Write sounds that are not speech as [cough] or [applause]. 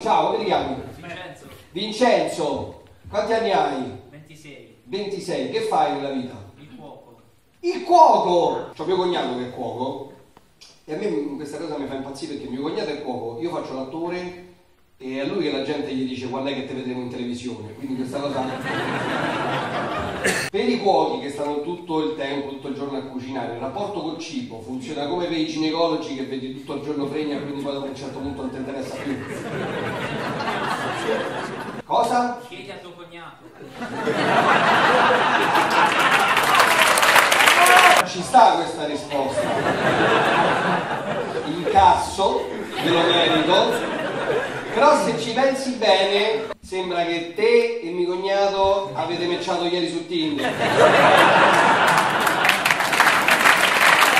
Ciao, come ti chiami? Vincenzo, Vincenzo, quanti anni hai? 26, 26, che fai nella vita? il cuoco. Il cuoco! C'ho mio cognato che è cuoco e a me questa cosa mi fa impazzire perché mio cognato è cuoco, io faccio l'attore e a lui che la gente gli dice quando è che te vedremo in televisione, quindi questa cosa... [coughs] Per i cuochi che stanno tutto il tempo, tutto il giorno a cucinare, il rapporto col cibo funziona come per i ginecologi che vedi tutto il giorno fregna quindi poi a un certo punto non ti interessa Cosa? Chiedi a tuo cognato. Ci sta questa risposta. Incasso, me lo merito. Però se ci pensi bene, sembra che te e mio cognato avete matchato ieri su Tinder.